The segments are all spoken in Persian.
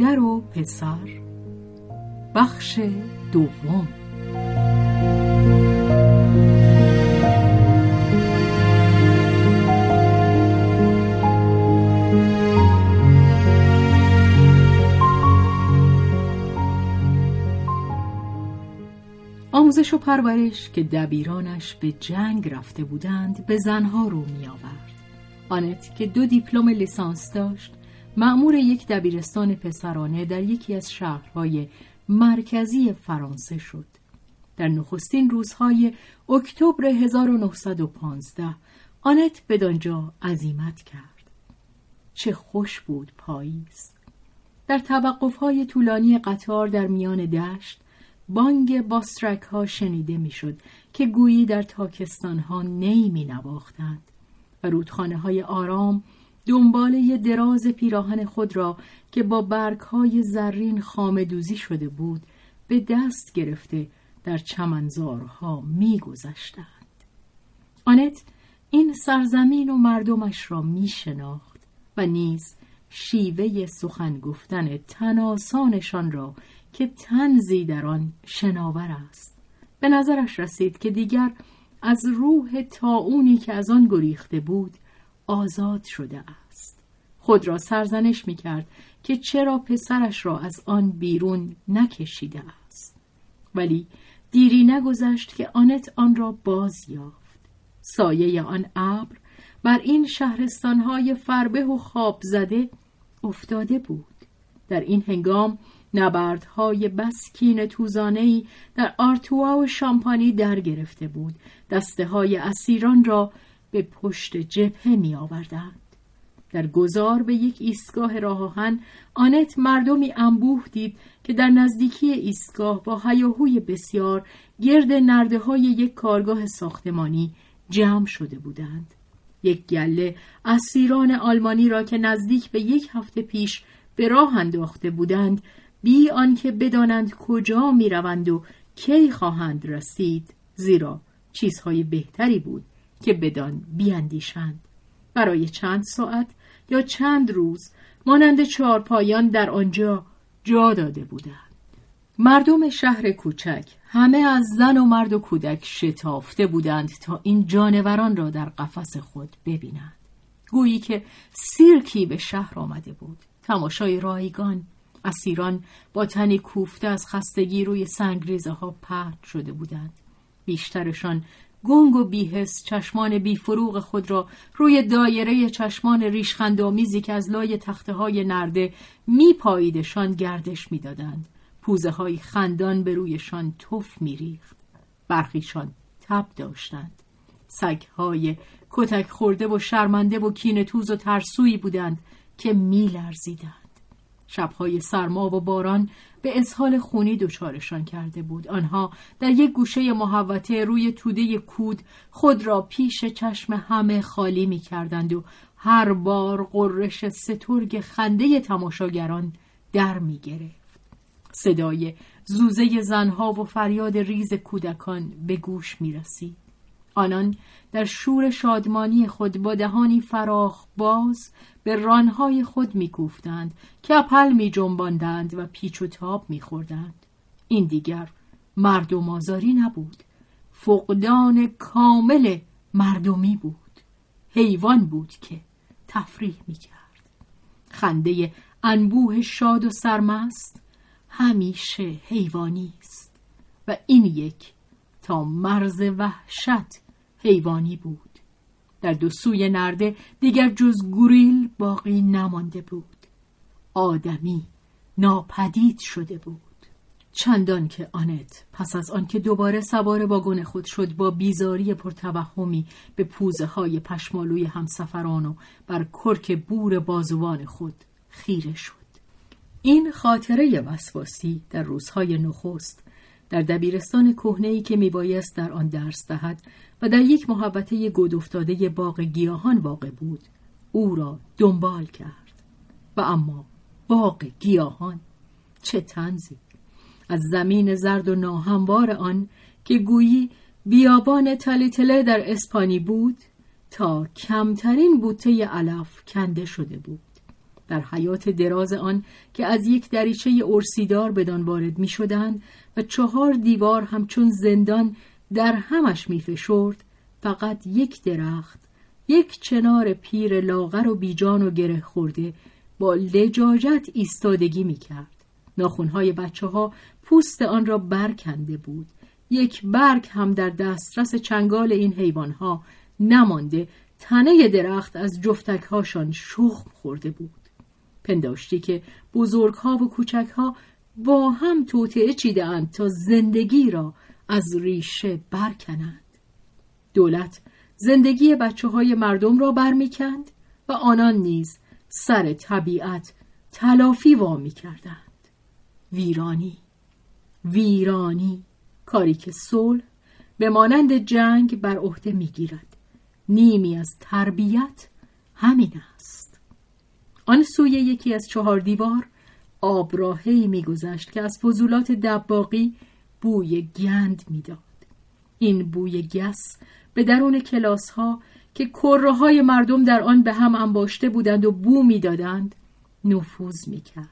مادر و پسر بخش دوم آموزش و پرورش که دبیرانش به جنگ رفته بودند به زنها رو می آورد. آنت که دو دیپلم لیسانس داشت معمور یک دبیرستان پسرانه در یکی از شهرهای مرکزی فرانسه شد. در نخستین روزهای اکتبر 1915 آنت بدانجا عزیمت کرد. چه خوش بود پاییز. در توقفهای طولانی قطار در میان دشت بانگ باسترک ها شنیده می‌شد که گویی در تاکستان ها نی می نواختند و رودخانه های آرام دنباله دراز پیراهن خود را که با برگ های زرین خامدوزی شده بود به دست گرفته در چمنزارها می گذشتند. آنت این سرزمین و مردمش را می شناخت و نیز شیوه سخن گفتن تناسانشان را که تنزی در آن شناور است به نظرش رسید که دیگر از روح تاونی که از آن گریخته بود آزاد شده است. خود را سرزنش می کرد که چرا پسرش را از آن بیرون نکشیده است. ولی دیری نگذشت که آنت آن را باز یافت. سایه آن ابر بر این شهرستانهای فربه و خواب زده افتاده بود. در این هنگام نبردهای بس کین توزانهی در آرتوا و شامپانی در گرفته بود. دسته های اسیران را به پشت جبهه می آوردند. در گذار به یک ایستگاه راهان آنت مردمی انبوه دید که در نزدیکی ایستگاه با هیاهوی بسیار گرد نرده های یک کارگاه ساختمانی جمع شده بودند. یک گله اسیران آلمانی را که نزدیک به یک هفته پیش به راه انداخته بودند بی آنکه بدانند کجا می روند و کی خواهند رسید زیرا چیزهای بهتری بود که بدان بیاندیشند برای چند ساعت یا چند روز مانند چهارپایان در آنجا جا داده بودند. مردم شهر کوچک همه از زن و مرد و کودک شتافته بودند تا این جانوران را در قفس خود ببینند. گویی که سیرکی به شهر آمده بود. تماشای رایگان اسیران با تنی کوفته از خستگی روی سنگریزه ها پرد شده بودند. بیشترشان گنگ و بیهس چشمان بیفروغ خود را روی دایره چشمان ریشخندآمیزی که از لای تخته های نرده میپاییدشان گردش می‌دادند. پوزه های خندان به رویشان تف میریخت. برخیشان تب داشتند. سگهای کتک خورده و شرمنده و کینتوز و ترسویی بودند که میلرزیدند. شبهای سرما و باران به اسهال خونی دچارشان کرده بود آنها در یک گوشه محوطه روی توده کود خود را پیش چشم همه خالی می کردند و هر بار قررش سترگ خنده تماشاگران در می گرفت. صدای زوزه زنها و فریاد ریز کودکان به گوش می رسید. آنان در شور شادمانی خود با دهانی فراخ باز به رانهای خود میکوفتند می جنباندند و پیچ و تاب می خوردند. این دیگر مردم آزاری نبود. فقدان کامل مردمی بود. حیوان بود که تفریح می کرد خنده انبوه شاد و سرمست همیشه حیوانی است و این یک تا مرز وحشت حیوانی بود. در دو سوی نرده دیگر جز گوریل باقی نمانده بود. آدمی ناپدید شده بود. چندان که آنت پس از آنکه دوباره سوار واگن خود شد با بیزاری پرتوهمی به پوزه های پشمالوی همسفران و بر کرک بور بازوان خود خیره شد. این خاطره وسواسی در روزهای نخست در دبیرستان کهنه‌ای که میبایست در آن درس دهد و در یک محبته گود افتاده باغ گیاهان واقع بود. او را دنبال کرد. و اما باغ گیاهان چه تنزی از زمین زرد و ناهموار آن که گویی بیابان تلیتله در اسپانی بود تا کمترین بوته علف کنده شده بود. در حیات دراز آن که از یک دریچه ارسیدار بدان وارد می شدند و چهار دیوار همچون زندان در همش می فشرد فقط یک درخت یک چنار پیر لاغر و بیجان و گره خورده با لجاجت ایستادگی می کرد. ناخونهای بچه ها پوست آن را برکنده بود. یک برگ هم در دسترس چنگال این حیوانها نمانده تنه درخت از جفتکهاشان شخم خورده بود. پنداشتی که بزرگها و کوچکها با هم توطعه چیده تا زندگی را از ریشه برکنند. دولت زندگی بچه های مردم را برمیکند و آنان نیز سر طبیعت تلافی وامی کردند ویرانی ویرانی کاری که صلح به مانند جنگ بر عهده می‌گیرد. نیمی از تربیت همین است. آن سوی یکی از چهار دیوار آبراهی میگذشت که از فضولات دباقی بوی گند می‌داد. این بوی گس به درون کلاس ها که کره های مردم در آن به هم انباشته بودند و بو می‌دادند نفوذ می‌کرد.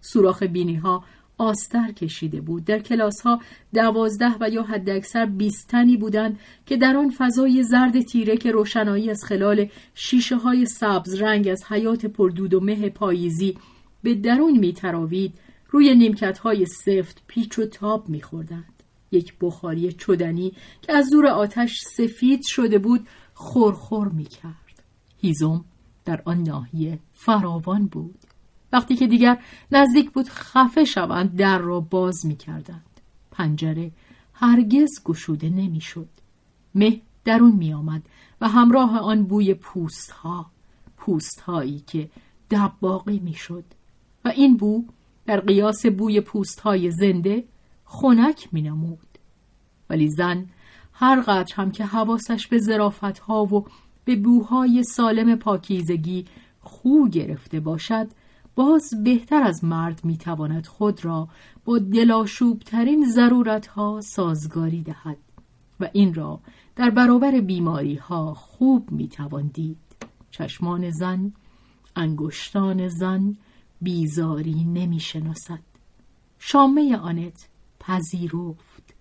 سوراخ بینی ها آستر کشیده بود. در کلاس ها دوازده و یا حد اکثر بیستنی بودند که در آن فضای زرد تیره که روشنایی از خلال شیشه های سبز رنگ از حیات پردود و مه پاییزی به درون میتراوید. روی نیمکت های سفت پیچ و تاب میخوردند. یک بخاری چدنی که از دور آتش سفید شده بود خورخور می‌کرد. هیزم در آن ناحیه فراوان بود. وقتی که دیگر نزدیک بود خفه شوند در را باز می‌کردند. پنجره هرگز گشوده نمی‌شد. مه درون می آمد و همراه آن بوی پوست ها پوست هایی که دباقی می شد و این بو در قیاس بوی پوست های زنده خنک می نمود. ولی زن هر قدر هم که حواسش به زرافت ها و به بوهای سالم پاکیزگی خو گرفته باشد باز بهتر از مرد می‌تواند خود را با دلاشوبترین ضرورت ها سازگاری دهد و این را در برابر بیماری ها خوب می‌توان دید چشمان زن انگشتان زن بیزاری نمی‌شناسد. شامه آنت پذیرفت.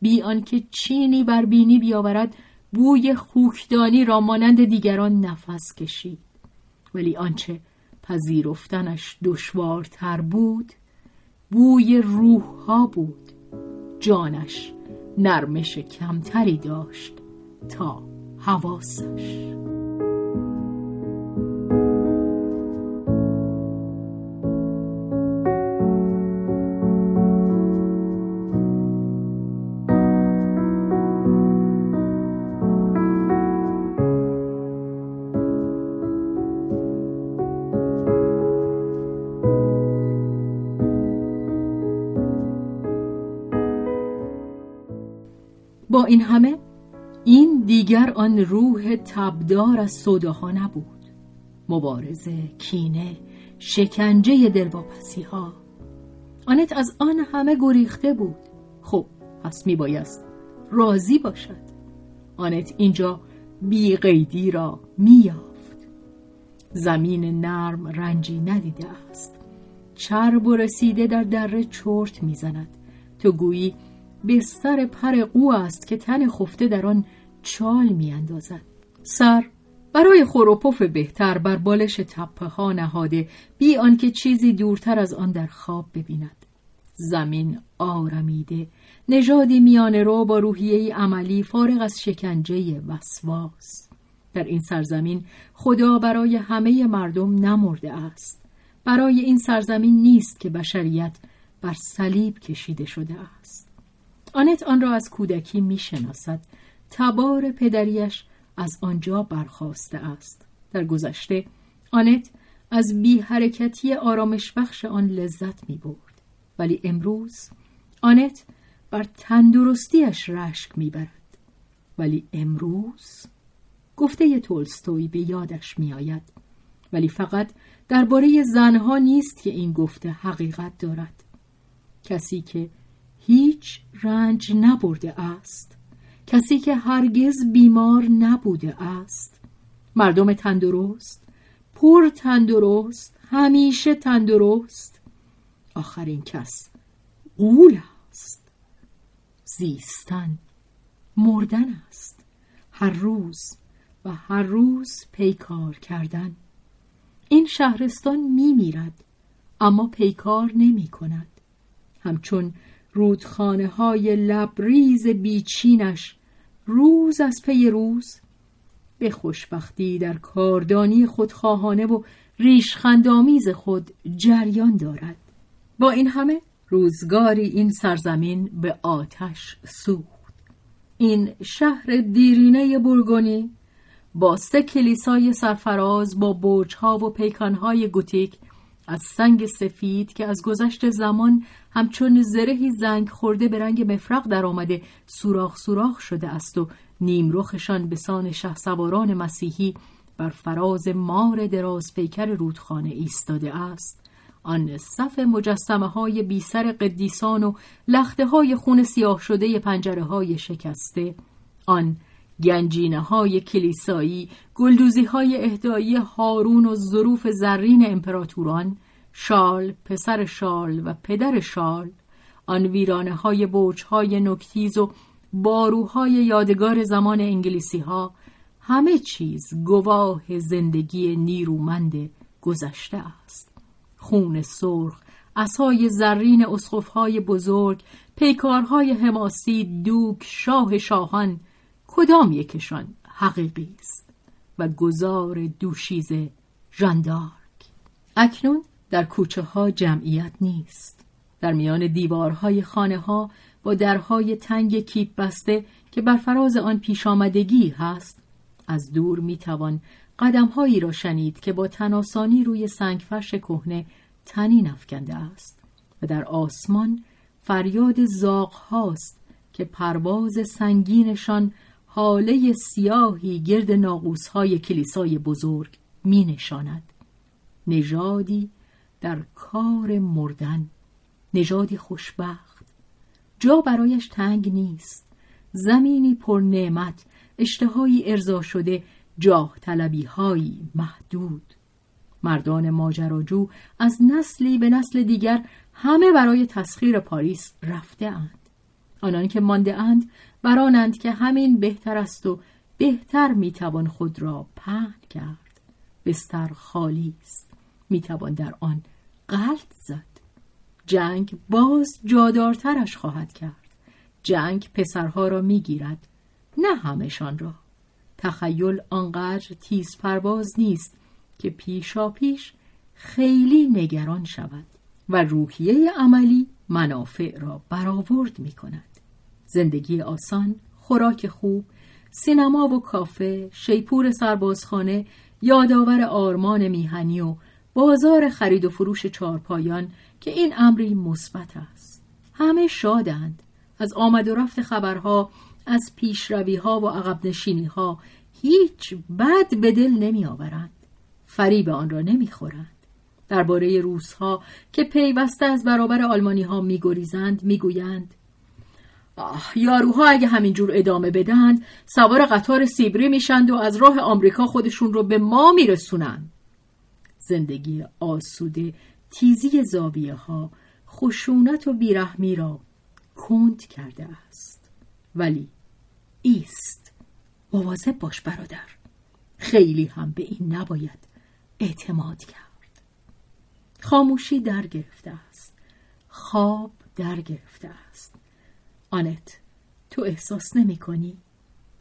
بی آنکه چینی بر بینی بیاورد بوی خوکدانی را مانند دیگران نفس کشید. ولی آنچه پذیرفتنش دشوارتر بود بوی روح ها بود. جانش نرمش کمتری داشت تا حواسش. این همه این دیگر آن روح تبدار از صداها نبود. مبارزه کینه شکنجه دلواپسی ها آنت از آن همه گریخته بود. خب پس می بایست راضی باشد. آنت اینجا بیقیدی را میافت زمین نرم رنجی ندیده است. چرب و رسیده در دره چرت می‌زند. تو گویی بستر پر قو است که تن خفته در آن چال میاندازد. سر برای خروپف بهتر بر بالش تپه ها نهاده بی آنکه چیزی دورتر از آن در خواب ببیند. زمین آرمیده نژادی میانه رو با روحیه عملی فارغ از شکنجه وسواس. در این سرزمین خدا برای همه مردم نمرده است. برای این سرزمین نیست که بشریت بر صلیب کشیده شده است. آنت آن را از کودکی می‌شناسد. تبار پدریش از آنجا برخواسته است. در گذشته آنت از بی حرکتی آرامش بخش آن لذت می برد ولی امروز آنت بر تندرستیش رشک می‌برد. ولی امروز گفته تولستوی به یادش میآید. ولی فقط درباره زنها نیست که این گفته حقیقت دارد. کسی که هیچ رنج نبرده است. کسی که هرگز بیمار نبوده است. مردم تندرست پر تندرست همیشه تندرست. آخرین کس قول است. زیستن مردن است. هر روز و هر روز پیکار کردن. این شهرستان می میرد اما پیکار نمی کند. همچون رودخانه های لبریز بیچینش. روز از پی روز. به خوشبختی در کاردانی خودخواهانه و ریشخندامیز خود جریان دارد. با این همه روزگاری این سرزمین به آتش سوخت. این شهر دیرینه برگونی با سه کلیسای سرفراز با برجها و پیکانهای گوتیک از سنگ سفید که از گذشت زمان همچون زرهی زنگ خورده به رنگ مفرق در آمده سوراخ سوراخ شده است و نیمرخشان به سان شه سواران مسیحی بر فراز مار دراز پیکر رودخانه ایستاده است. آن صف مجسمه های بی سر قدیسان و لخته های خون سیاه شده پنجره های شکسته. آن گنجینه های کلیسایی گلدوزی های اهدایی هارون و ظروف زرین امپراتوران شال، پسر شال و پدر شال آن ویرانه های برج های نکتیز و باروهای یادگار زمان انگلیسی ها همه چیز گواه زندگی نیرومند گذشته است. خون سرخ اسای زرین اسقفهای بزرگ پیکارهای حماسی دوک شاه شاهان کدام یکشان حقیقی است و گذار دوشیزه ژاندارک. اکنون در کوچه ها جمعیت نیست. در میان دیوارهای خانه ها با درهای تنگ کیپ بسته که بر فراز آن پیش آمدگی هست از دور می‌توان قدمهایی را شنید که با تناسانی روی سنگفرش کهنه تنین افکنده است و در آسمان فریاد زاغ هاست که پرواز سنگینشان حاله سیاهی گرد ناقوس های کلیسای بزرگ می نشاند. نژادی در کار مردن. نژادی خوشبخت. جا برایش تنگ نیست. زمینی پر نعمت اشتهایی ارضا شده. جاه طلبی محدود. مردان ماجراجو از نسلی به نسل دیگر همه برای تسخیر پاریس رفته اند. آنان که مانده اند برانند که همین بهتر است و بهتر می‌توان خود را پهن کرد. بستر خالی است. می‌توان در آن غلط زد. جنگ باز جادارترش خواهد کرد. جنگ پسرها را می‌گیرد. نه همشان را. تخیل آنقدر تیز پرواز نیست که پیشا پیش خیلی نگران شود و روحیه عملی منافع را برآورد می کند. زندگی آسان، خوراک خوب، سینما و کافه، شیپور سربازخانه، یادآور آرمان میهنی و بازار خرید و فروش چارپایان که این امری مثبت است. همه شادند. از آمد و رفت خبرها، از پیشروی ها و عقب ها هیچ بد به دل نمی آورند. فریب آن را نمی‌خورند درباره روسها که پیوسته از برابر آلمانی ها میگریزند می‌گویند آه یاروها اگه همینجور ادامه بدند سوار قطار سیبری میشند و از راه آمریکا خودشون رو به ما میرسونن. زندگی آسوده تیزی زاویه ها خشونت و بیرحمی را کند کرده است. ولی ایست. مواظب باش برادر. خیلی هم به این نباید اعتماد کرد. خاموشی در گرفته است. خواب در گرفته آنت. تو احساس نمی کنی؟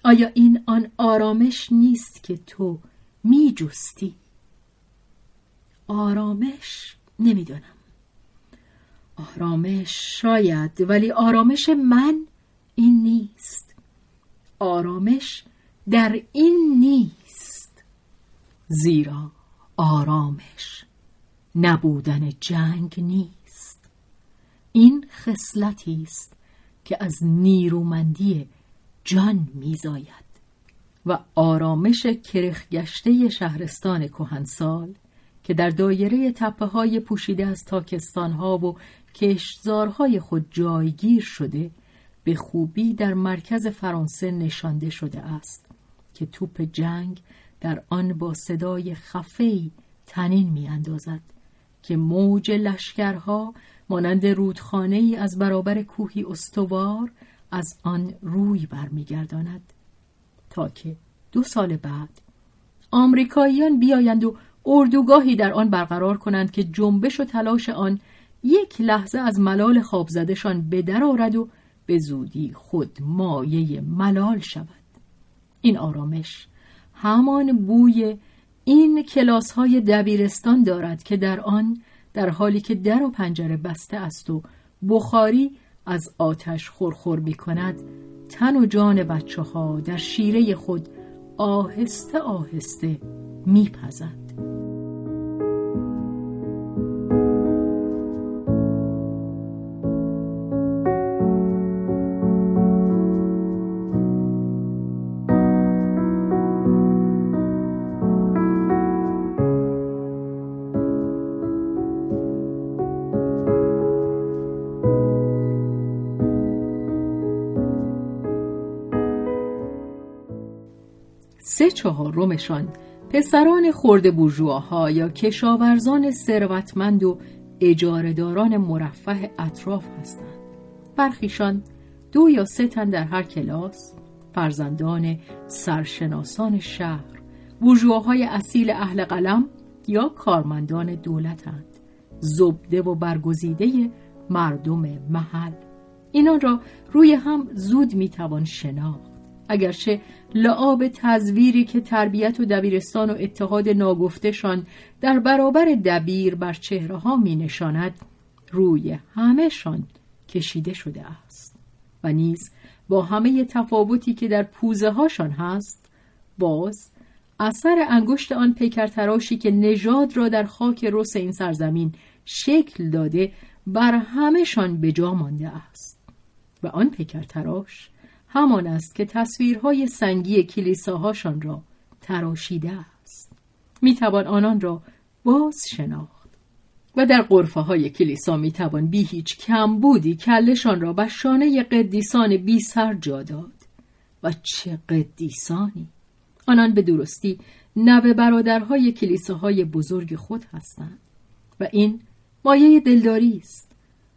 آیا این آن آرامش نیست که تو می جستی؟ آرامش نمی‌دانم آرامش شاید ولی آرامش من این نیست. آرامش در این نیست. زیرا آرامش نبودن جنگ نیست. این خصلتی است. که از نیرومندی جان میزاید. و آرامش کرخگشته شهرستان کهنسال که در دایره تپه های پوشیده از تاکستان ها و کشتزارهای خود جایگیر شده به خوبی در مرکز فرانسه نشانده شده است که توپ جنگ در آن با صدای خفهی تنین می اندازد که موج لشکرها مانند رودخانه ای از برابر کوهی استوار از آن روی برمیگرداند. تا که دو سال بعد آمریکاییان بیایند و اردوگاهی در آن برقرار کنند که جنبش و تلاش آن یک لحظه از ملال خواب زدشان به در آرد و به زودی خود مایه ملال شود. این آرامش همان بوی این کلاس های دبیرستان دارد که در آن در حالی که در و پنجره بسته است و بخاری از آتش خورخور می کند تن و جان بچه ها در شیره خود آهسته آهسته میپزد سه چهارمشان پسران خورده بورژواها یا کشاورزان ثروتمند و اجارهداران مرفه اطراف هستند. برخیشان دو یا سه تن در هر کلاس فرزندان سرشناسان شهر بورژواهای اصیل اهل قلم یا کارمندان دولتند. زبده و برگزیده مردم محل. اینان را روی هم زود می‌توان شناخت. اگرچه لعاب تزویری که تربیت و دبیرستان و اتحاد ناگفتشان در برابر دبیر بر چهره ها می نشاند روی همهشان کشیده شده است و نیز با همه تفاوتی که در پوزه هاشان هست باز اثر انگشت آن پیکرتراشی که نژاد را در خاک رس این سرزمین شکل داده بر همهشان به جا مانده است و آن پیکرتراش همان است که تصویرهای سنگی کلیساهاشان را تراشیده است. می‌توان آنان را باز شناخت و در قرفه های کلیسا می‌توان بی هیچ کمبودی کلشان را بر شانه قدیسان بی سر جا داد. و چه قدیسانی! آنان به درستی نوه برادرهای کلیساهای بزرگ خود هستند و این مایه دلداری است.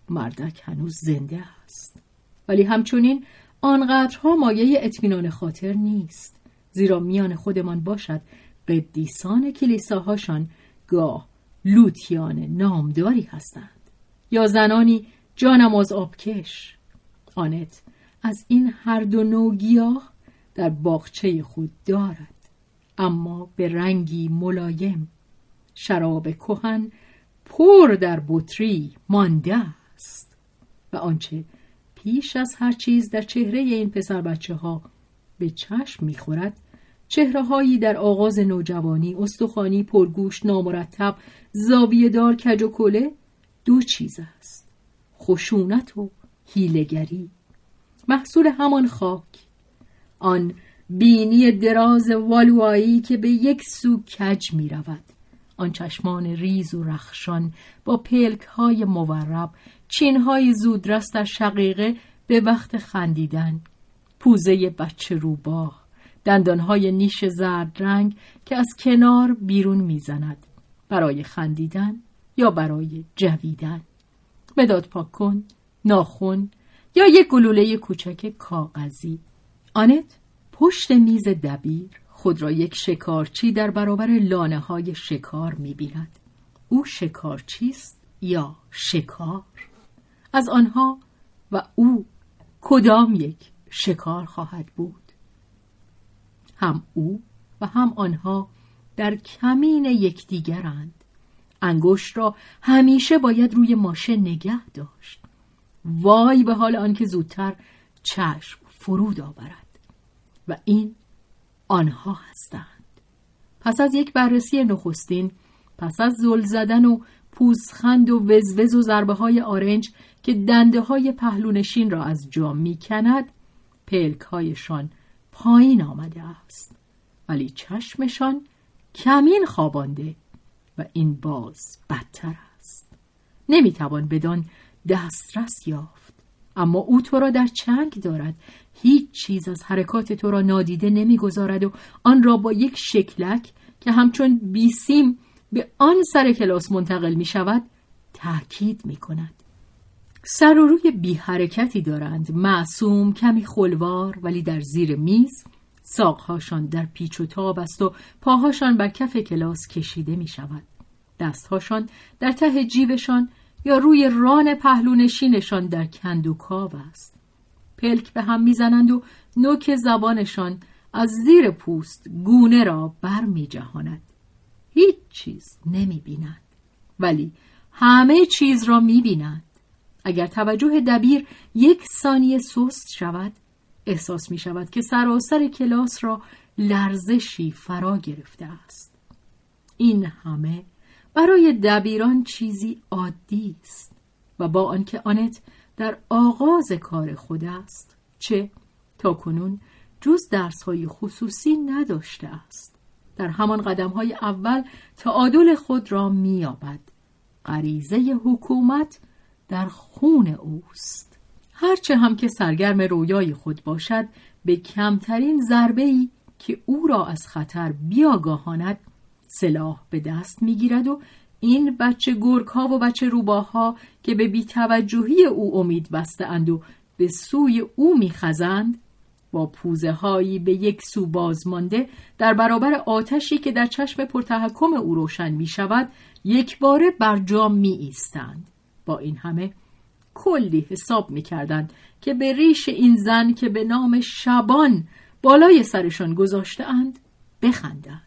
مردک هنوز زنده است. ولی همچنین آنقدرها مایه اطمینان خاطر نیست زیرا میان خودمان باشد قدیسان کلیساهاشان گاه لوتیان نامداری هستند. یا زنانی جانم از آبکش. آنت از این هر دو نوع گیاه در باغچه خود دارد اما به رنگی ملایم. شراب کهن پر در بطری مانده است. و آنچه پیش از هر چیز در چهره این پسر بچه ها به چشم می‌خورد. چهره هایی در آغاز نوجوانی استخوانی پرگوش نامرتب زاویه دار کج و کله دو چیز است. خشونت و هیلگری محصول همان خاک. آن بینی دراز والوایی که به یک سو کج می رود آن چشمان ریز و رخشان با پلک های مورب چین های زودرس در شقیقه به وقت خندیدن. پوزه بچه روباه دندانهای نیش زرد رنگ که از کنار بیرون می‌زند. برای خندیدن یا برای جویدن. مداد پاک کن ناخون یا یک گلوله کوچک کاغذی. آنت پشت میز دبیر. خود را یک شکارچی در برابر لانه های شکار می بیند. او شکارچیست یا شکار؟ از آنها و او کدام یک شکار خواهد بود؟ هم او و هم آنها در کمین یکدیگرند. انگشت را همیشه باید روی ماشه نگه داشت. وای به حال آنکه زودتر چشم فرود آورد و این آنها هستند. پس از یک بررسی نخستین پس از زل زدن و پوزخند و وزوز و ضربه های آرنج که دنده های پهلونشین را از جا می کند پلک هایشان پایین آمده است. ولی چشمشان کمین خوابانده و این باز بدتر است. نمی‌توان بدان دسترس یافت. اما او تو را در چنگ دارد هیچ چیز از حرکات تو را نادیده نمی‌گذارد و آن را با یک شکلک که همچون بیسیم به آن سر کلاس منتقل می شود تأکید می کند. سر و روی بی حرکتی دارند معصوم کمی خلوار ولی در زیر میز ساقهاشان در پیچ و تاب است و پاهاشان بر کف کلاس کشیده می شود. دستهاشان در ته جیبشان یا روی ران پهلونشینشان در کندوکاو است. پلک به هم می‌زنند و نوک زبانشان از زیر پوست گونه را بر می جهاند. هیچ چیز نمی بینند. ولی همه چیز را می بینند. اگر توجه دبیر یک ثانیه سست شود احساس می شود که سراسر کلاس را لرزشی فرا گرفته است. این همه برای دبیران چیزی عادی است و با آنکه آنت در آغاز کار خود است چه تا کنون جز درس های خصوصی نداشته است. در همان قدم های اول تعادل خود را مییابد. غریزه حکومت در خون اوست. هرچه هم که سرگرم رویای خود باشد به کمترین ضربه ای که او را از خطر بیاگاهاند سلاح به دست می‌گیرد و این بچه گرگ ها و بچه روباه ها که به بیتوجهی او امید بسته اند و به سوی او میخزند با پوزه هایی به یک سو بازمانده در برابر آتشی که در چشم پرتحکم او روشن می شود یک باره بر جا می ایستند. با این همه کلی حساب می کردند که به ریش این زن که به نام شبان بالای سرشان گذاشته اند بخندند.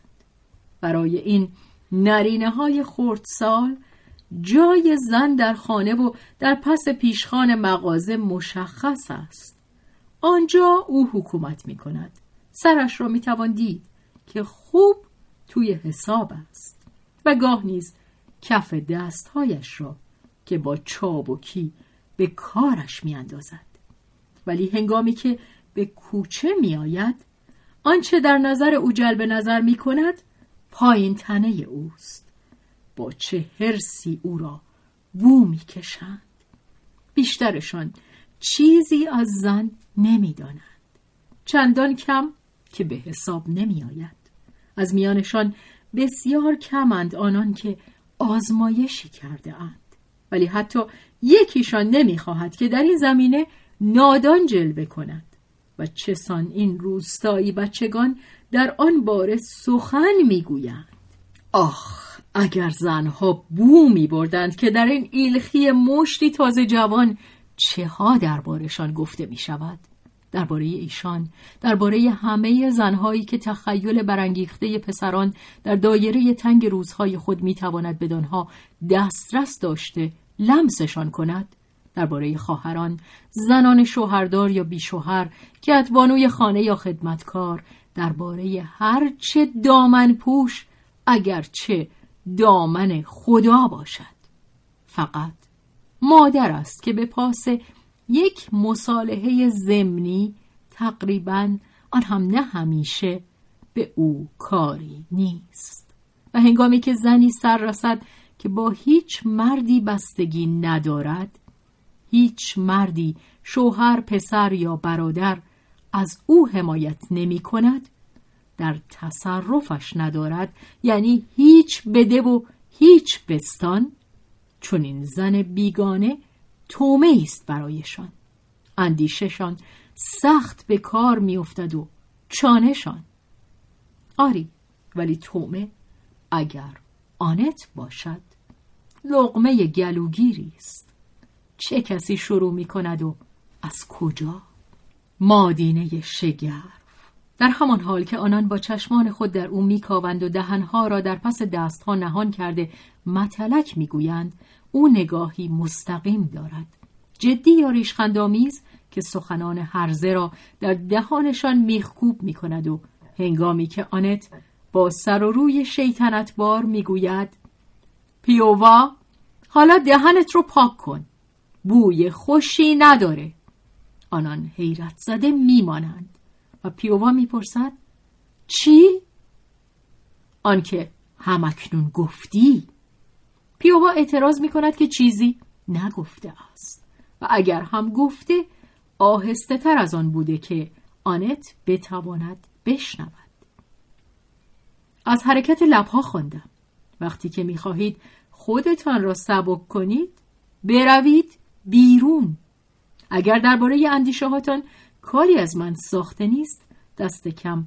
برای این نرینه های خردسال جای زن در خانه و در پس پیشخان مغازه مشخص است آنجا او حکومت می کند سرش را می توان دید که خوب توی حساب است و گاه نیز کف دستهایش را که با چابکی به کارش می اندازد. ولی هنگامی که به کوچه می آید آنچه در نظر او جلب نظر می کند پایین تنه اوست. با چه حرسی او را بو می‌کشند. بیشترشان چیزی از زن نمی‌دانند. چندان کم که به حساب نمیآید. از میانشان بسیار کمند آنان که آزمایشی کرده اند ولی حتی یکیشان نمی‌خواهد که در این زمینه نادان جلوه کند. و چسان این روستایی بچگان در آن باره سخن می‌گویند. آخ اگر زنها بو می بردند که در این ایلخی مشتی تازه جوان چه ها دربارشان گفته می شود درباره ایشان درباره همه زنهایی که تخیل برانگیخته پسران در دایره تنگ روزهای خود می تواند بدانها دسترس داشته لمسشان کند؟ درباره خواهران زنان شوهردار یا بیشوهر که اتبانوی خانه یا خدمتکار درباره هر چه دامن پوش اگرچه دامن خدا باشد. فقط مادر است که به پاس یک مصالحه زمینی تقریبا آن هم نه همیشه به او کاری نیست. و هنگامی که زنی سر رسد که با هیچ مردی بستگی ندارد هیچ مردی شوهر پسر یا برادر از او حمایت نمی کند در تصرفش ندارد یعنی هیچ بده و هیچ بستان چون این زن بیگانه تومه است برایشان. اندیششان سخت به کار میافتد و چانشان آری ولی تومه اگر آنت باشد لغمه گلوگیری است. چه کسی شروع می کند و از کجا؟ مادینه شگرف. در همان حال که آنان با چشمان خود در او میکاوند و دهنها را در پس دستها نهان کرده متلک می‌گویند او نگاهی مستقیم دارد. جدی یا ریشخندآمیز که سخنان هرزه را در دهانشان میخکوب می‌کند و هنگامی که آنت با سر و روی شیطنت بار می‌گوید پیووا حالا دهنت رو پاک کن بوی خوشی نداره. آنان حیرت زده میمانند. و پیووا می‌پرسد چی؟ آنکه همکنون گفتی. پیووا اعتراض می‌کند که چیزی نگفته است. و اگر هم گفته آهسته تر از آن بوده که آنت بتواند بشنود. از حرکت لبها خواندم. وقتی که می‌خواهید خودتان را سبک کنید بروید بیرون. اگر درباره اندیشه هاتان کاری از من ساخته نیست دست کم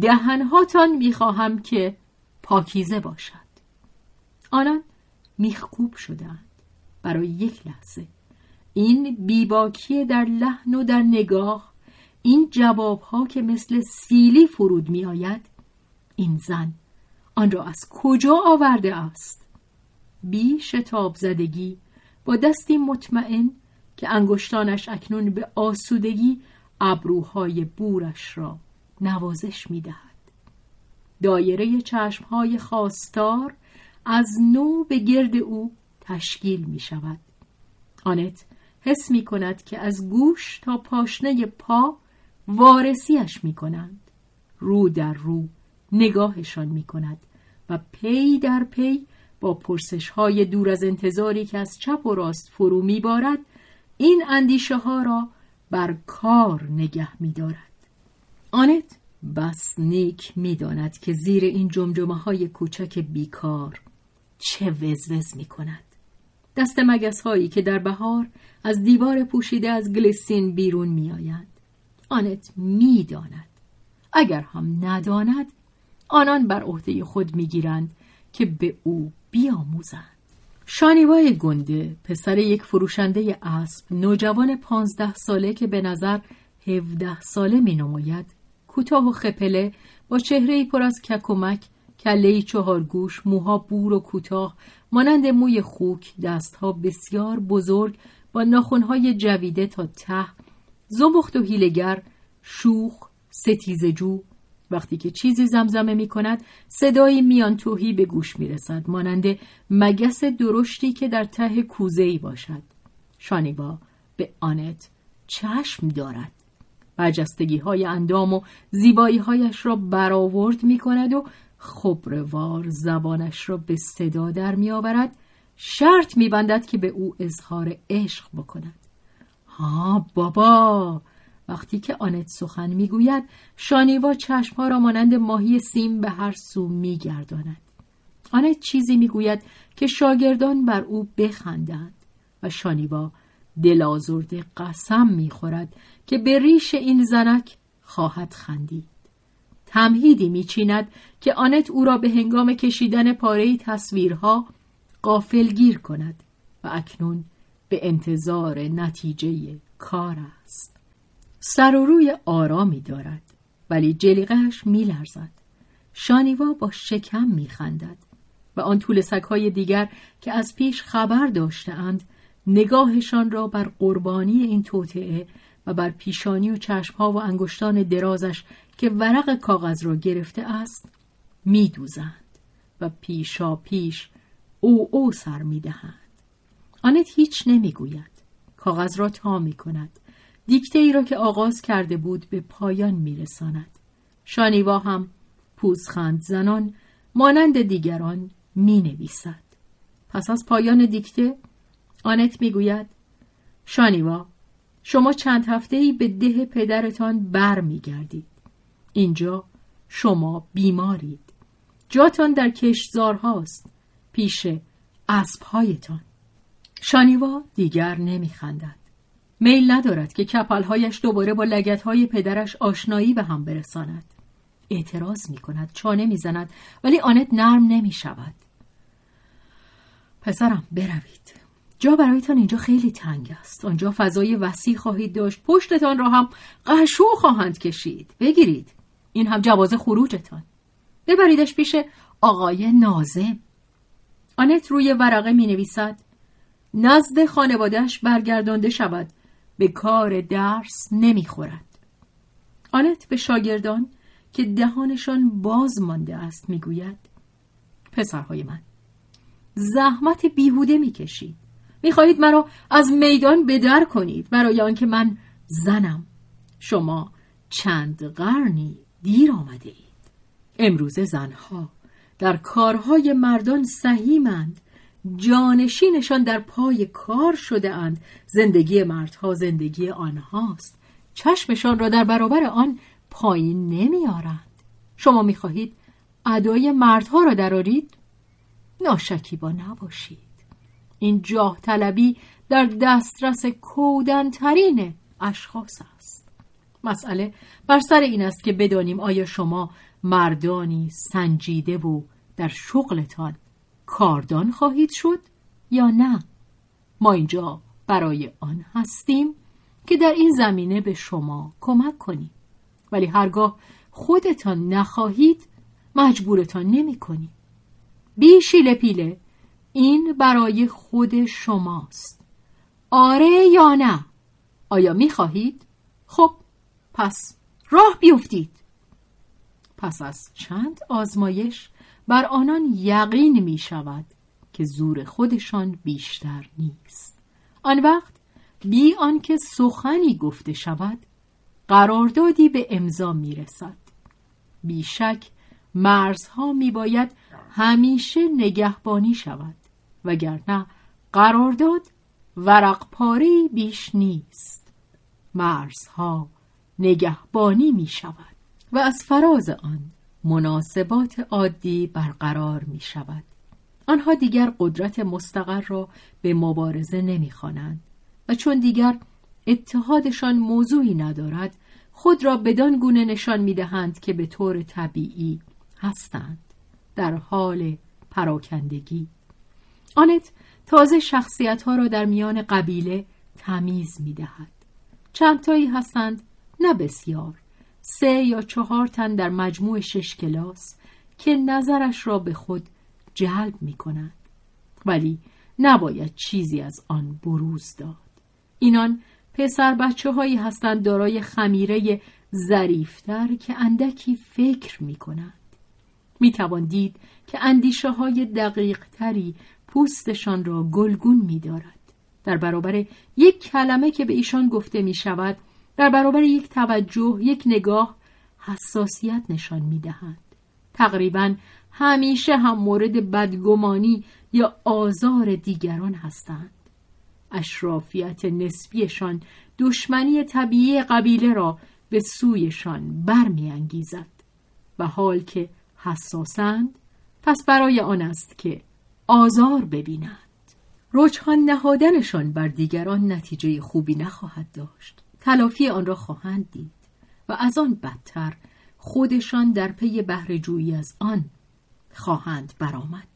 دهنهاتان می‌خواهم که پاکیزه باشد. آنان میخکوب شدند برای یک لحظه. این بیباکی در لحن و در نگاه این جوابها که مثل سیلی فرود میآید این زن آن را از کجا آورده است؟ بی شتاب زدگی با دستی مطمئن که انگشتانش اکنون به آسودگی ابروهای بورش را نوازش می دهد. دایره چشمهای خواستار از نو به گرد او تشکیل می شود. آنت حس می کند که از گوش تا پاشنه پا وارسیش می کنند. رو در رو نگاهشان می کند و پی در پی با پرسش های دور از انتظاری که از چپ و راست فرو می بارد این اندیشه ها را بر کار نگه می دارد. آنت بس نیک می داند که زیر این جمجمه های کوچک بیکار چه وزوز می کند. دست مگس هایی که در بهار از دیوار پوشیده از گلیسین بیرون می آید. آنت می داند. اگر هم نداند آنان بر عهده خود می گیرند که به او بیاموزند. شانیوای گنده پسر یک فروشنده اسب نوجوان پانزده ساله که به نظر هفده ساله می نماید کوتاه و خپله با چهره پر از ککمک کله چهارگوش موها بور و کوتاه مانند موی خوک دستها بسیار بزرگ با ناخونهای جویده تا ته زمخت و هیلگر شوخ ستیزجو وقتی که چیزی زمزمه می کند صدایی میان توهی به گوش می رسد مانند مگس درشتی که در ته کوزه ای باشد. شانیبا به آنت چشم دارد. برجستگی های اندام و زیبایی هایش را برآورد می کند و خبروار زبانش را به صدا در می آورد شرط می بندد که به او اظهار عشق بکند. ها بابا! وقتی که آنت سخن می‌گوید شانیوا چشمها را مانند ماهی سیم به هر سو میگرداند. آنت چیزی می‌گوید که شاگردان بر او بخندند و شانیوا دلازرده قسم می‌خورد که به ریش این زنک خواهد خندید. تمهیدی میچیند که آنت او را به هنگام کشیدن پاره تصویرها قافلگیر کند و اکنون به انتظار نتیجه کار است. سر و روی آرامی دارد ولی جلیقهش میلرزد. شانیوا با شکم میخندد و آن طول سگهای دیگر که از پیش خبر داشتهاند نگاهشان را بر قربانی این توطعه و بر پیشانی و چشمها و انگشتان درازش که ورق کاغذ را گرفته است میدوزند و پیشا پیش او او سر می‌دهند. آنت هیچ نمی‌گوید. کاغذ را تا می کند دیکته ای را که آغاز کرده بود به پایان میرساند. شانیوا هم پوزخند زنان مانند دیگران می نویسد. پس از پایان دیکته آنت می گوید شانیوا شما چند هفته ای به ده پدرتان بر می گردید. اینجا شما بیمارید. جاتان در کشزار هاست. پیش اسبهایتان. شانیوا دیگر نمی خندد. میل ندارد که کپلهایش دوباره با لگتهای پدرش آشنایی به هم برساند. اعتراض می کند چانه می زند ولی آنت نرم نمی شود پسرم بروید. جا برایتان اینجا خیلی تنگ است. آنجا فضای وسیع خواهید داشت. پشتتان را هم قشو خواهند کشید. بگیرید. این هم جواز خروجتان. ببریدش پیش آقای نازم. آنت روی ورقه می نویسد نزد خانوادهش برگردانده شود. به کار درس نمی‌خورد. آنت به شاگردان که دهانشان باز مانده است می‌گوید پسرهای من زحمت بیهوده می‌کشید. می‌خواهید مرا از میدان بدر کنید برای آنکه من زنم. شما چند قرنی دیر آمده اید. امروزه زنها در کارهای مردان سهیمند جانشینشان در پای کار شده اند. زندگی مردها زندگی آنهاست. چشمشان را در برابر آن پایین نمیارند شما می‌خواهید ادای مردها را درارید ناشکیبا نباشید. این جاه طلبی در دسترس کودنترین اشخاص است. مسئله بر سر این است که بدانیم آیا شما مردانی سنجیده و در شغلتان کاردان خواهید شد یا نه؟ ما اینجا برای آن هستیم که در این زمینه به شما کمک کنیم. ولی هرگاه خودتان نخواهید مجبورتان نمی کنیم. بی شیله پیله این برای خود شماست. آره یا نه؟ آیا می خواهید؟ خب پس راه بیفتید. پس از چند آزمایش بر آنان یقین می شود که زور خودشان بیشتر نیست. آن وقت بی آنکه سخنی گفته شود قراردادی به امضا می رسد بیشک مرزها می باید همیشه نگهبانی شود وگرنه قرارداد ورق پاره بیش نیست. مرزها نگهبانی می شود و از فراز آن مناسبات عادی برقرار می شود. آنها دیگر قدرت مستقر را به مبارزه نمی خوانند و چون دیگر اتحادشان موضوعی ندارد خود را بدان گونه نشان می دهند که به طور طبیعی هستند در حال پراکندگی. آنت تازه شخصیت ها را در میان قبیله تمیز می دهد چند تایی هستند نه بسیار. سه یا چهار تن در مجموع شش کلاس که نظرش را به خود جلب می کند. ولی نباید چیزی از آن بروز داد. اینان پسر بچه هایی هستند دارای خمیره ظریفتر که اندکی فکر می کنند. می توان دید که اندیشه های دقیق تری پوستشان را گلگون می دارد. در برابر یک کلمه که به ایشان گفته می شود در برابر یک توجه یک نگاه حساسیت نشان می دهند. تقریبا همیشه هم مورد بدگمانی یا آزار دیگران هستند. اشرافیت نسبیشان دشمنی طبیعی قبیله را به سویشان برمیانگیزد و حال که حساسند پس برای آن است که آزار ببینند رجحان نهادنشان بر دیگران نتیجه خوبی نخواهد داشت تلافی آن را خواهند دید و از آن بدتر خودشان در پی بهرهجویی از آن خواهند برآمد.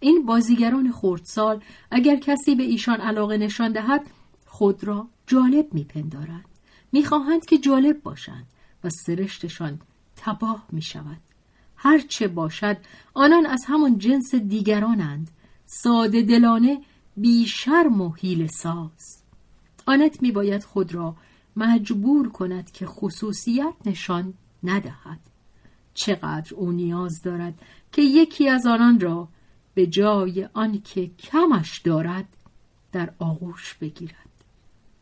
این بازیگران خردسال اگر کسی به ایشان علاقه نشان دهد خود را جالب میپندارند. می‌خواهند که جالب باشند و سرشتشان تباه می شود هرچه باشد آنان از همان جنس دیگرانند. ساده دلانه بیشرم و حیل ساز آنت می باید خود را مجبور کند که خصوصیت نشان ندهد. چقدر او نیاز دارد که یکی از آنان را به جای آنکه کمش دارد در آغوش بگیرد.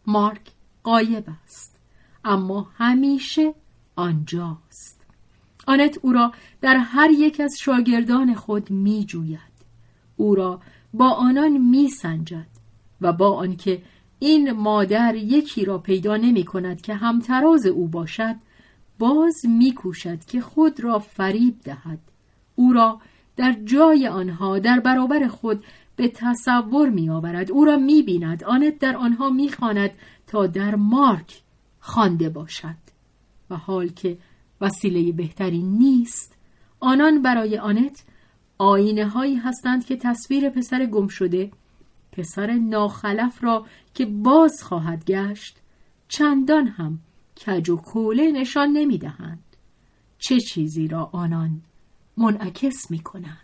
مارک قایب است اما همیشه آنجاست. آنت او را در هر یک از شاگردان خود می جوید. او را با آنان می سنجد و با آنکه این مادر یکی را پیدا نمی کند که همتراز او باشد باز می کوشد که خود را فریب دهد. او را در جای آنها در برابر خود به تصور می آورد. او را می بیند. آنت در آنها می خاند تا در مارک خوانده باشد. و حال که وسیله بهتری نیست آنان برای آنت آینه هایی هستند که تصویر پسر گم شده پسر ناخلف را که باز خواهد گشت چندان هم کج و کوله نشان نمی دهند. چه چیزی را آنان منعکس می کنند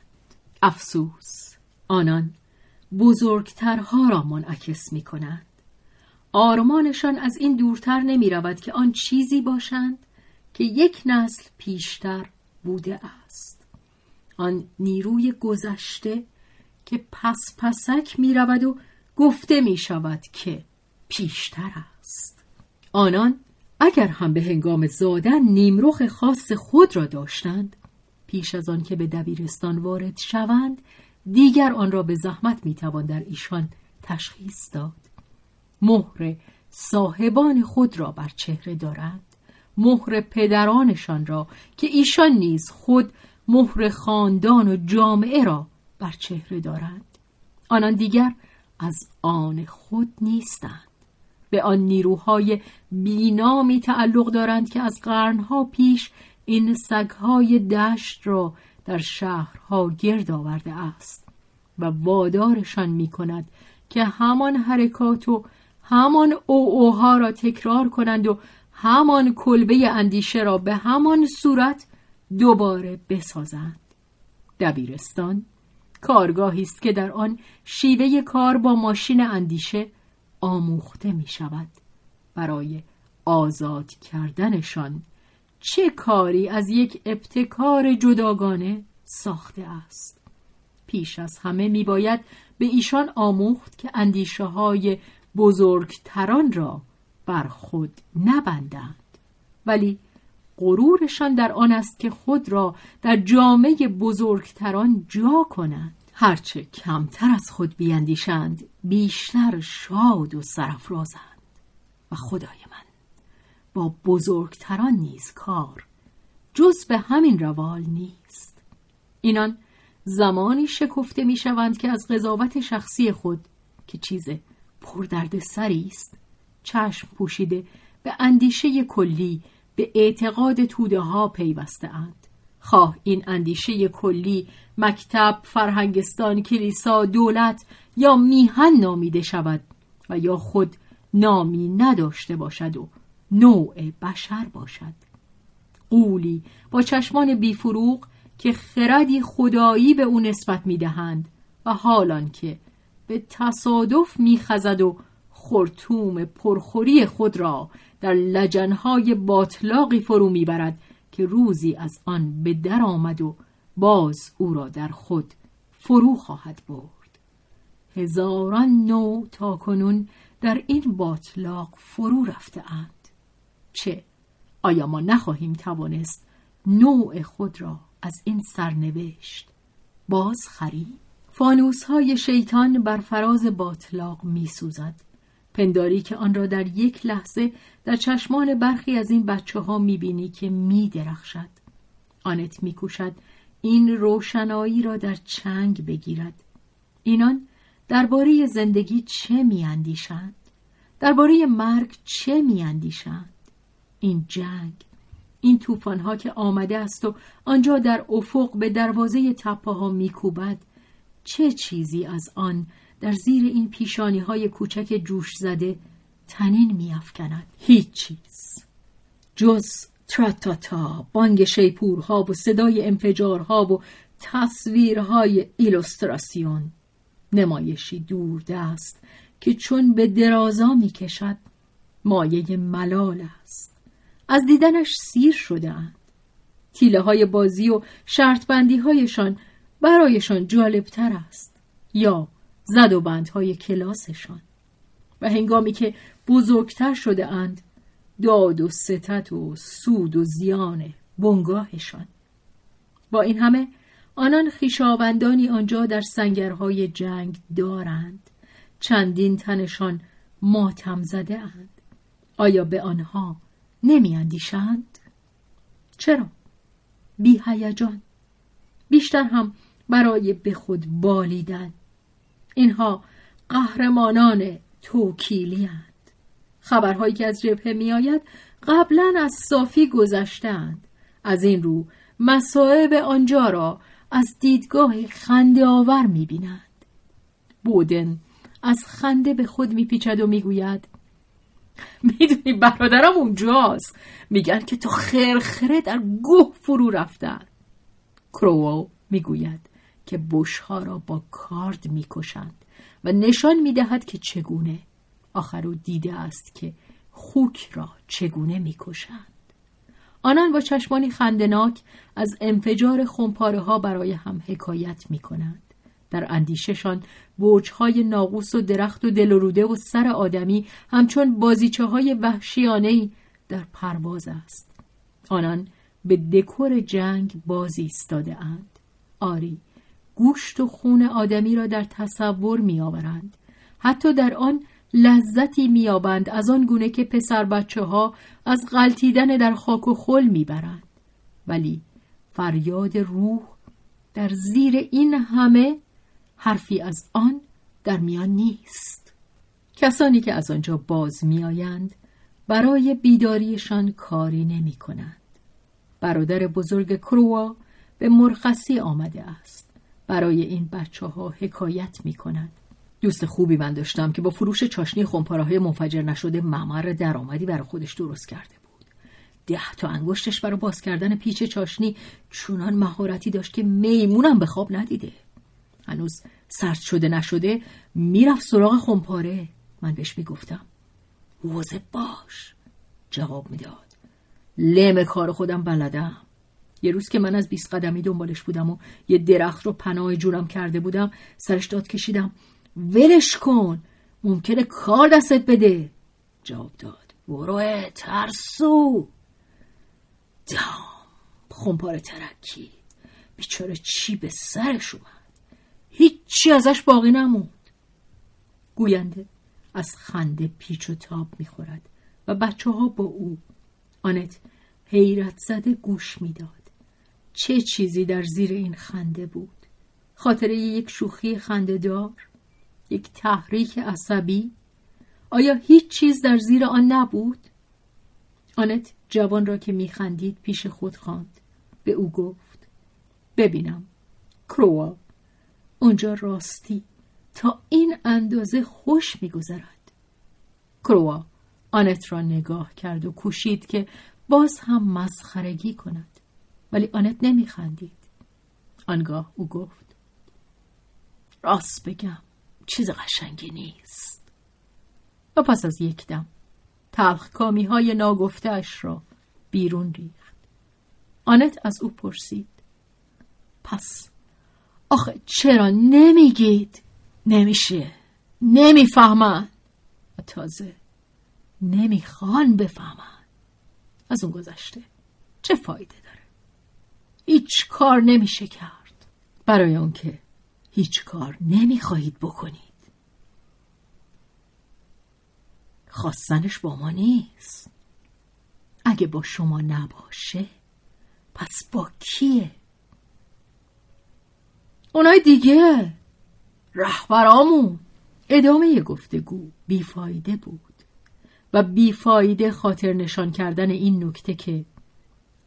افسوس آنان بزرگترها را منعکس می کنند آرمانشان از این دورتر نمی رود که آن چیزی باشند که یک نسل پیشتر بوده است. آن نیروی گذشته که پس پسک می رود و گفته می شود که پیشتر است. آنان اگر هم به هنگام زادن نیمروخ خاص خود را داشتند پیش از آن که به دبیرستان وارد شوند دیگر آن را به زحمت می‌توان در ایشان تشخیص داد. مهر صاحبان خود را بر چهره دارند. مهر پدرانشان را که ایشان نیز خود مهر خاندان و جامعه را بر چهره دارند. آنان دیگر از آن خود نیستند. به آن نیروهای بینامی تعلق دارند که از قرنها پیش این سگهای دشت را در شهرها گرد آورده است و وادارشان می کند که همان حرکات و همان اوها را تکرار کنند و همان کلبه اندیشه را به همان صورت دوباره بسازند. دبیرستان کارگاهی است که در آن شیوه کار با ماشین اندیشه آموخته می شود. برای آزاد کردنشان چه کاری از یک ابتکار جداگانه ساخته است؟ پیش از همه می باید به ایشان آموخت که اندیشه های بزرگتران را بر خود نبندند. ولی غرورشان در آن است که خود را در جامعه بزرگتران جا کنند. هرچه کمتر از خود بیاندیشند بیشتر شاد و سرفرازند و خدای من با بزرگتران نیز کار جز به همین روال نیست. اینان زمانی شکفته می شوند که از قضاوت شخصی خود که چیز پردرد سری است چشم پوشیده به اندیشه کلی به اعتقاد توده ها پیوسته اند خواه این اندیشه کلی مکتب، فرهنگستان، کلیسا، دولت یا میهن نامیده شود و یا خود نامی نداشته باشد و نوع بشر باشد. قولی با چشمان بیفروغ که خردی خدایی به او نسبت می‌دهند و حالان که به تصادف میخزد و خرطوم پرخوری خود را در لجنهای باطلاقی فرو می‌برد که روزی از آن به در آمد و باز او را در خود فرو خواهد برد. هزاران نو تا کنون در این باطلاق فرو رفته اند. چه؟ آیا ما نخواهیم توانست نوع خود را از این سرنوشت باز خرید؟ فانوس های شیطان بر فراز باطلاق می سوزد. پنداری که آن را در یک لحظه در چشمان برخی از این بچه ها می بینی که می درخشد. آنت می کوشد این روشنایی را در چنگ بگیرد. اینان درباره زندگی چه می اندیشند؟ درباره مرگ چه می اندیشند؟ این جنگ این طوفان ها که آمده است و آنجا در افق به دروازه تپه ها میکوبد چه چیزی از آن در زیر این پیشانی های کوچک جوش زده تنین میافکند. هیچ چیز. جز تراتاتا بانگ شیپورها و صدای انفجارها و تصویرهای ایلوستراسیون. نمایشی دور دست که چون به درازا می‌کشد مایه ملال است. از دیدنش سیر شده اند. تیله های بازی و شرط بندی هایشان برایشان جالبتر است. یا زد و بندهای کلاسشان. و هنگامی که بزرگتر شده اند داد و ستت و سود و زیان بنگاهشان. با این همه آنان خیشاوندانی آنجا در سنگرهای جنگ دارند. چندین تنشان ماتم زده اند. آیا به آنها نمی اندیشند؟ چرا؟ بی هیجان. بیشتر هم برای به خود بالیدن. اینها قهرمانان توکیلی هند. خبرهایی که از جبهه می آید قبلا از صافی گذشتند از این رو مسائب آنجا را از دیدگاه خنده آور می بینند. بودن از خنده به خود میپیچد و می‌گوید می‌دونی برادرم اونجاست میگن که تو خرخره در گوه فرو رفتن کرو می‌گوید که بشها را با کارد می‌کشند و نشان می‌دهد که چگونه آخر او دیده است که خوک را چگونه می‌کشند آنان با چشمانی خندناک از انفجار خمپاره ها برای هم حکایت می کنند. در اندیششان برجهای ناقوس و درخت و دلروده و سر آدمی همچون بازیچه های وحشیانه در پرواز است. آنان به دکور جنگ بازی ایستاده اند. آری گوشت و خون آدمی را در تصور می آورند. حتی در آن لذتی میابند از آن گونه که پسر بچه ها از غلطیدن در خاک و خل می‌برند ولی فریاد روح در زیر این همه حرفی از آن در میان نیست کسانی که از آنجا باز میآیند برای بیداریشان کاری نمی کنند. برادر بزرگ کروا به مرخصی آمده است برای این بچه ها حکایت می کند دوست خوبی من داشتم که با فروش چاشنی های منفجر نشده ممر درآمدی برای خودش درست کرده بود. ده تا انگشتش برای باز کردن پیچ چاشنی چونان مهارتی داشت که میمونم به خواب ندیده. هنوز سرد شده نشده می‌رفت سراغ خمپاره. من بهش می‌گفتم وزه باش. جواب می‌داد لم کار خودم بلدم. یه روز که من از بیست قدمی دنبالش بودم و یه درخت رو پناه جونم کرده بودم سرش داد کشیدم. ولش کن ممکنه کار دستت بده. جواب داد. برو ترسو. دام خمپاره ترکی. بیچاره چی به سرش اومد؟ هیچی ازش باقی نموند. گوینده از خنده پیچ و تاب می‌خورد و بچه ها با او. آنت حیرت زده گوش می‌داد. چه چیزی در زیر این خنده بود؟ خاطره یک شوخی خنده دار یک تحریک عصبی؟ آیا هیچ چیز در زیر آن نبود؟ آنت جوان را که میخندید پیش خود خواند. به او گفت ببینم کروا اونجا راستی تا این اندازه خوش میگذرد. کروا آنت را نگاه کرد و کوشید که باز هم مسخرگی کند. ولی آنت نمیخندید. آنگاه او گفت راست بگم چیز قشنگی نیست. و پس از یک دم تلخ کامی های ناگفتهش را بیرون ریخت. آنت از او پرسید پس آخه چرا نمیگید؟ نمیشه نمی‌فهمن. و تازه نمی‌خوان بفهمن. از اون گذشته چه فایده هیچ کار نمیشه کرد. برای اون که هیچ کار نمی‌خواهید بکنید. خواستنش با ما نیست. اگه با شما نباشه پس با کیه؟ اونای دیگه رهبرامون. ادامه گفتگو بیفایده بود. و بیفایده خاطر نشان کردن این نکته که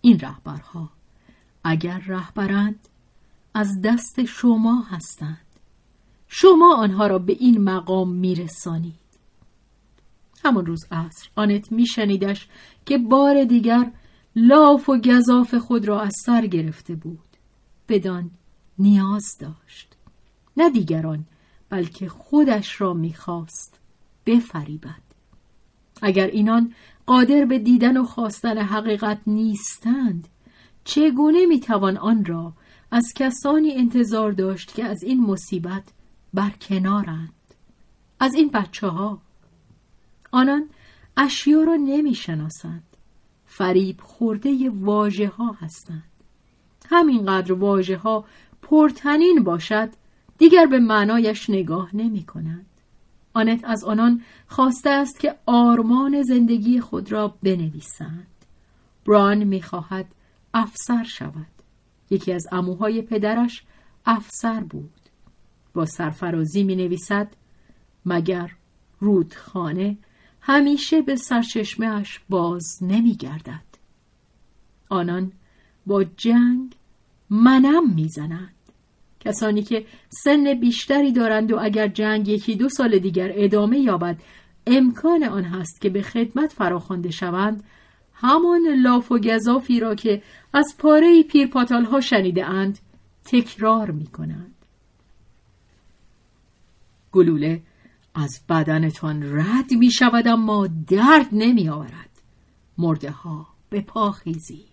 این رهبرها اگر رهبرند از دست شما هستند. شما آنها را به این مقام میرسانید. همان روز عصر آنت میشنیدش که بار دیگر لاف و گذاف خود را از سر گرفته بود. بدان نیاز داشت. نه دیگران بلکه خودش را می‌خواست بفریبد. اگر اینان قادر به دیدن و خواستن حقیقت نیستند چگونه می‌توان آن را از کسانی انتظار داشت که از این مصیبت برکنارند از این بچه ها آنان اشیا را نمی شناسند فریب خورده واژه ها هستند همینقدر واژه ها پرتنین باشد دیگر به معنایش نگاه نمی کنند. آنت از آنان خواسته است که آرمان زندگی خود را بنویسند. بران می‌خواهد افسر شود. یکی از اموهای پدرش افسر بود. با سرفرازی می نویسد مگر رودخانه همیشه به سرچشمهش باز نمی گردد. آنان با جنگ منم می‌زنند. کسانی که سن بیشتری دارند و اگر جنگ یکی دو سال دیگر ادامه یابد امکان آن هست که به خدمت فراخوانده شوند همان لاف و گزافی را که از پاره پیرپاتال ها شنیده اند تکرار می کنند. گلوله از بدنتان رد می شود اما درد نمی آورد. مرده ها به پا خیزید.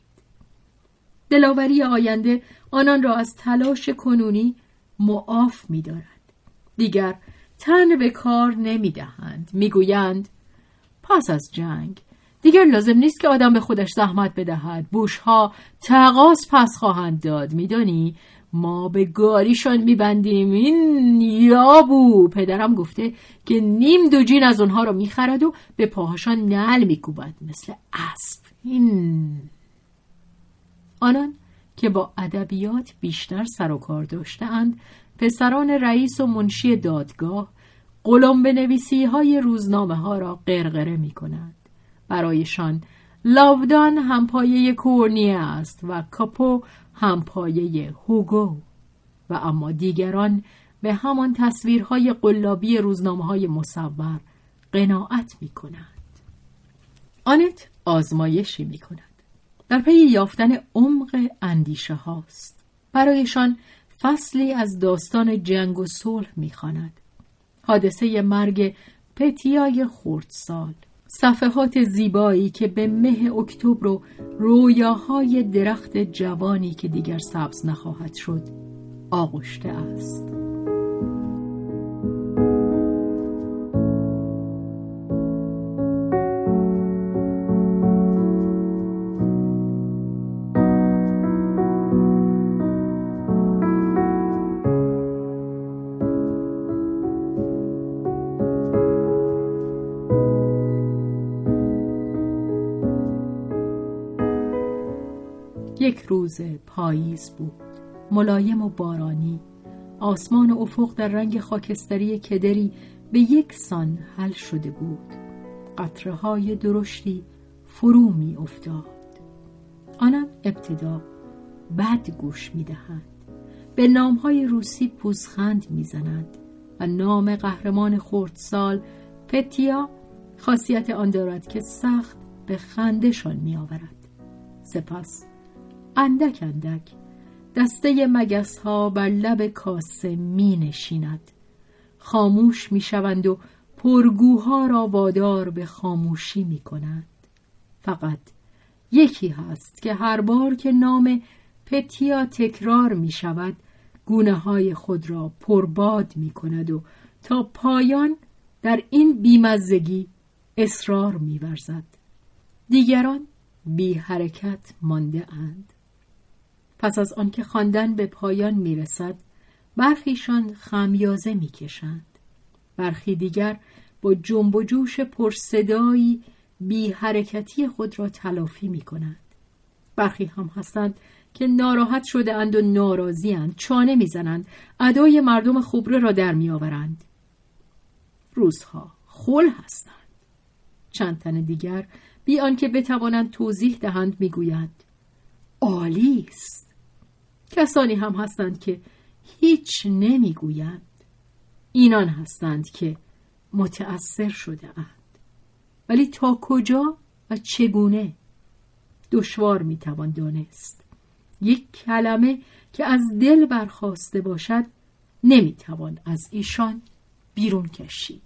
دلاوری آینده آنان را از تلاش کنونی معاف می دارد. دیگر تن به کار نمی دهند. می گویند پس از جنگ دیگر لازم نیست که آدم به خودش زحمت بدهد. بوشها تقاس پس خواهند داد. میدانی؟ ما به گاریشان میبندیم. این یابو. پدرم گفته که نیم دو جین از اونها رو می‌خرد و به پاهاشان نل میکوبد مثل اسب. این. آنان که با ادبیات بیشتر سر و کار داشتهاند پسران رئیس و منشی دادگاه قلم به نویسی های روزنامه ها را قرقره می کنند. برایشان لاودان همپایه کورنیه است و کاپو همپایه هوگو و اما دیگران به همان تصویرهای قلابی روزنامه های مصور قناعت می کنند. آنت آزمایشی می کند. در پی یافتن عمق اندیشه هاست. برایشان فصلی از داستان جنگ و صلح می‌خواند. حادثه مرگ پتیای خردسال صفحات زیبایی که به مه اکتبر و رویاهای درخت جوانی که دیگر سبز نخواهد شد آغشته است. یک روز پاییز بود. ملایم و بارانی آسمان و افق در رنگ خاکستری کدری به یک سان حل شده بود. قطره های درشتی فرو می افتاد آنم ابتدا بد گوش می دهند به نام های روسی پوزخند می زنند و نام قهرمان خردسال پتیا خاصیت آن دارد که سخت به خندشان می آورد سپس اندک اندک دسته مگس ها بر لب کاسه می نشیند خاموش می شوند و پرگوها را وادار به خاموشی می کنند فقط یکی هست که هر بار که نام پتیا تکرار می شود گونه های خود را پرباد می کند و تا پایان در این بیمزگی اصرار می ورزد. دیگران بی حرکت مانده اند. پس از آنکه خواندن به پایان می‌رسد برخیشان خمیازه می‌کشند برخی دیگر با جنب و جوش پرصدایی بی حرکتی خود را تلافی می کنند. برخی هم هستند که ناراحت شده اند و ناراضی اند. چانه می‌زنند ادای مردم خوبره را در میآورند. روزها خل هستند. چند تن دیگر بی آنکه بتوانند توضیح دهند می‌گویند عالی است. کسانی هم هستند که هیچ نمی‌گویند. اینان هستند که متأثر شده اند. ولی تا کجا و چگونه دشوار می‌توان دانست. یک کلمه که از دل برخواسته باشد نمی‌توان از ایشان بیرون کشید.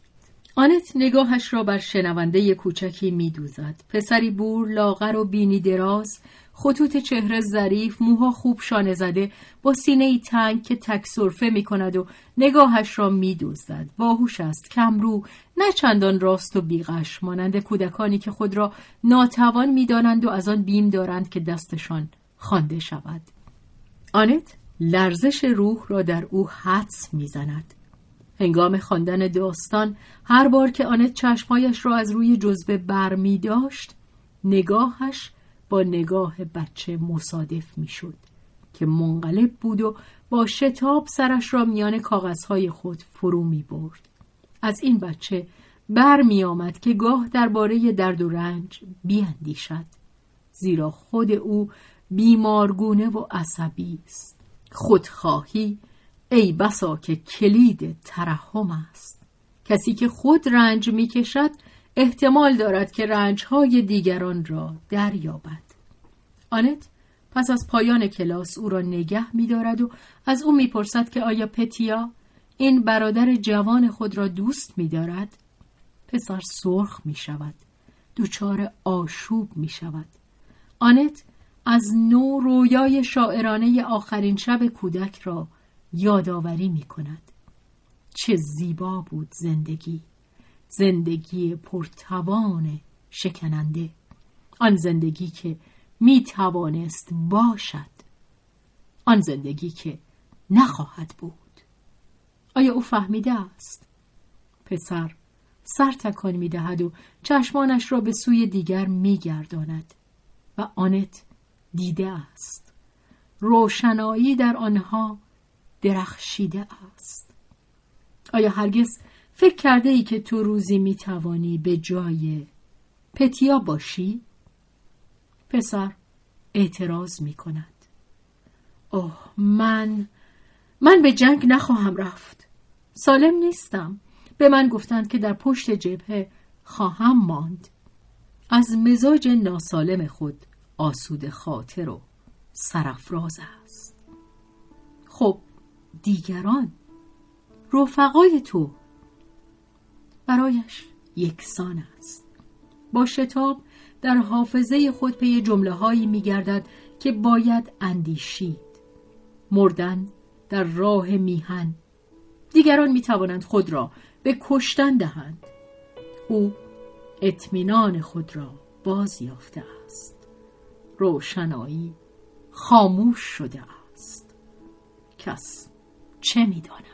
آنت نگاهش را بر شنونده کوچکی میدوزد. پسری بور لاغر و بینی دراز خطوط چهره ظریف موها خوب شانه زده با سینه ای تنگ که تک صرفه می کند و نگاهش را می دوزد باهوش است کمرو نه چندان راست و بیغش. مانند کودکانی که خود را ناتوان می دانند و از آن بیم دارند که دستشان خوانده شود. آنت لرزش روح را در او حدس می‌زند هنگام خواندن داستان هر بار که آنت چشمهایش را از روی جزبه بر می داشت نگاهش با نگاه بچه مصادف می شد که منقلب بود و با شتاب سرش را میان کاغذهای خود فرو می برد. از این بچه بر می آمد که گاه درباره درد و رنج بیاندیشد زیرا خود او بیمارگونه و عصبی است خودخواهی ای بسا که کلید ترحم است کسی که خود رنج می کشد احتمال دارد که رنجهای دیگران را دریابد آنت پس از پایان کلاس او را نگه می دارد و از او می‌پرسد که آیا پتیا این برادر جوان خود را دوست می دارد؟ پسر سرخ می شود. دوچار آشوب می شود. آنت از نو رویای شاعرانه آخرین شب کودک را یادآوری می کند. چه زیبا بود زندگی زندگی پرتوان شکننده. آن زندگی که می توانست باشد. آن زندگی که نخواهد بود. آیا او فهمیده است؟ پسر سر تکان می دهد و چشمانش را به سوی دیگر می گرداند و آنت دیده است. روشنایی در آنها درخشیده است. آیا هرگز فکر کرده ای که تو روزی می توانی به جای پتیا باشی؟ پسر اعتراض می کند اوه من من به جنگ نخواهم رفت. سالم نیستم. به من گفتند که در پشت جبهه خواهم ماند. از مزاج ناسالم خود آسود خاطر و سرفراز است. خب دیگران رفقای تو برایش یکسان است. با شتاب در حافظه خود پی جمله هایی می گردد که باید اندیشید. مردن در راه میهن. دیگران می توانند خود را به کشتن دهند. او اطمینان خود را باز یافته است. روشنایی خاموش شده است. کس چه می‌داند؟